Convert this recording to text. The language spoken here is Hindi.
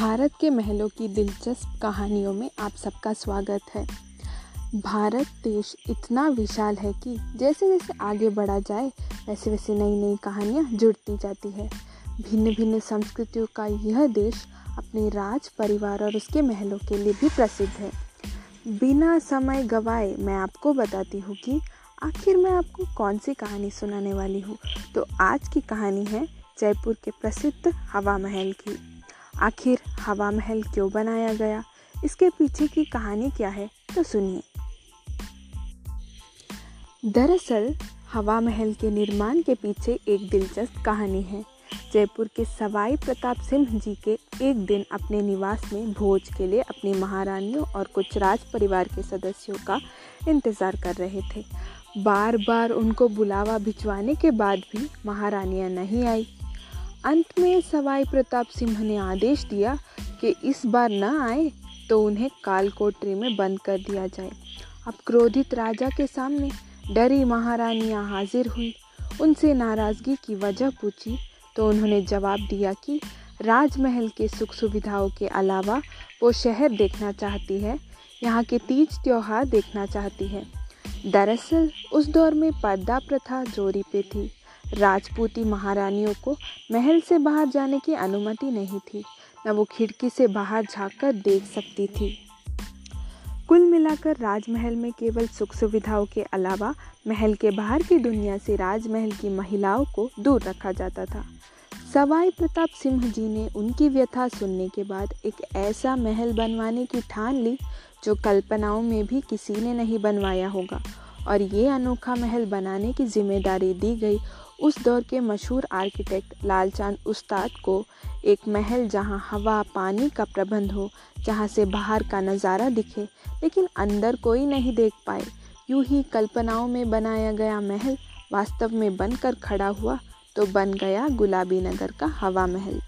भारत के महलों की दिलचस्प कहानियों में आप सबका स्वागत है। भारत देश इतना विशाल है कि जैसे जैसे आगे बढ़ा जाए वैसे वैसे नई नई कहानियाँ जुड़ती जाती है। भिन्न भिन्न संस्कृतियों का यह देश अपने राज, परिवार और उसके महलों के लिए भी प्रसिद्ध है। बिना समय गवाए मैं आपको बताती हूँ कि आखिर मैं आपको कौन सी कहानी सुनाने वाली हूँ। तो आज की कहानी है जयपुर के प्रसिद्ध हवा महल की। आखिर हवा महल क्यों बनाया गया? इसके पीछे की कहानी क्या है? तो सुनिए। दरअसल, हवा महल के निर्माण के पीछे एक दिलचस्प कहानी है। जयपुर के सवाई प्रताप सिंह जी के एक दिन अपने निवास में भोज के लिए अपनी महारानियों और कुछ राज परिवार के सदस्यों का इंतज़ार कर रहे थे। बार बार उनको बुलावा भिजवाने के बाद भी महारानियाँ नहीं आई। अंत में सवाई प्रताप सिंह ने आदेश दिया कि इस बार न आए तो उन्हें काल कालकोटरी में बंद कर दिया जाए। अब क्रोधित राजा के सामने डरी महारानियाँ हाजिर हुई। उनसे नाराज़गी की वजह पूछी तो उन्होंने जवाब दिया कि राजमहल के सुख सुविधाओं के अलावा वो शहर देखना चाहती है, यहाँ के तीज त्यौहार देखना चाहती है। दरअसल उस दौर में पर्दा प्रथा जोरी पे थी। राजपूती महारानियों को महल से बाहर जाने की अनुमति नहीं थी। न वो खिड़की से बाहर झांककर देख सकती थी। कुल मिलाकर राजमहल में केवल सुख सुविधाओं के अलावा महल के बाहर की दुनिया से राजमहल की महिलाओं को दूर रखा जाता था। सवाई प्रताप सिंह जी ने उनकी व्यथा सुनने के बाद एक ऐसा महल बनवाने की ठान ली, जो कल्पनाओं में भी किसी ने नहीं बनवाया होगा। और ये अनोखा महल बनाने की ज़िम्मेदारी दी गई। उस दौर के मशहूर आर्किटेक्ट लालचांद उस्ताद को एक महल जहाँ हवा, पानी का प्रबंध हो, जहाँ से बाहर का नज़ारा दिखे, लेकिन अंदर कोई नहीं देख पाए। यूँ ही कल्पनाओं में बनाया गया महल वास्तव में बनकर खड़ा हुआ तो बन गया गुलाबी नगर का हवा महल।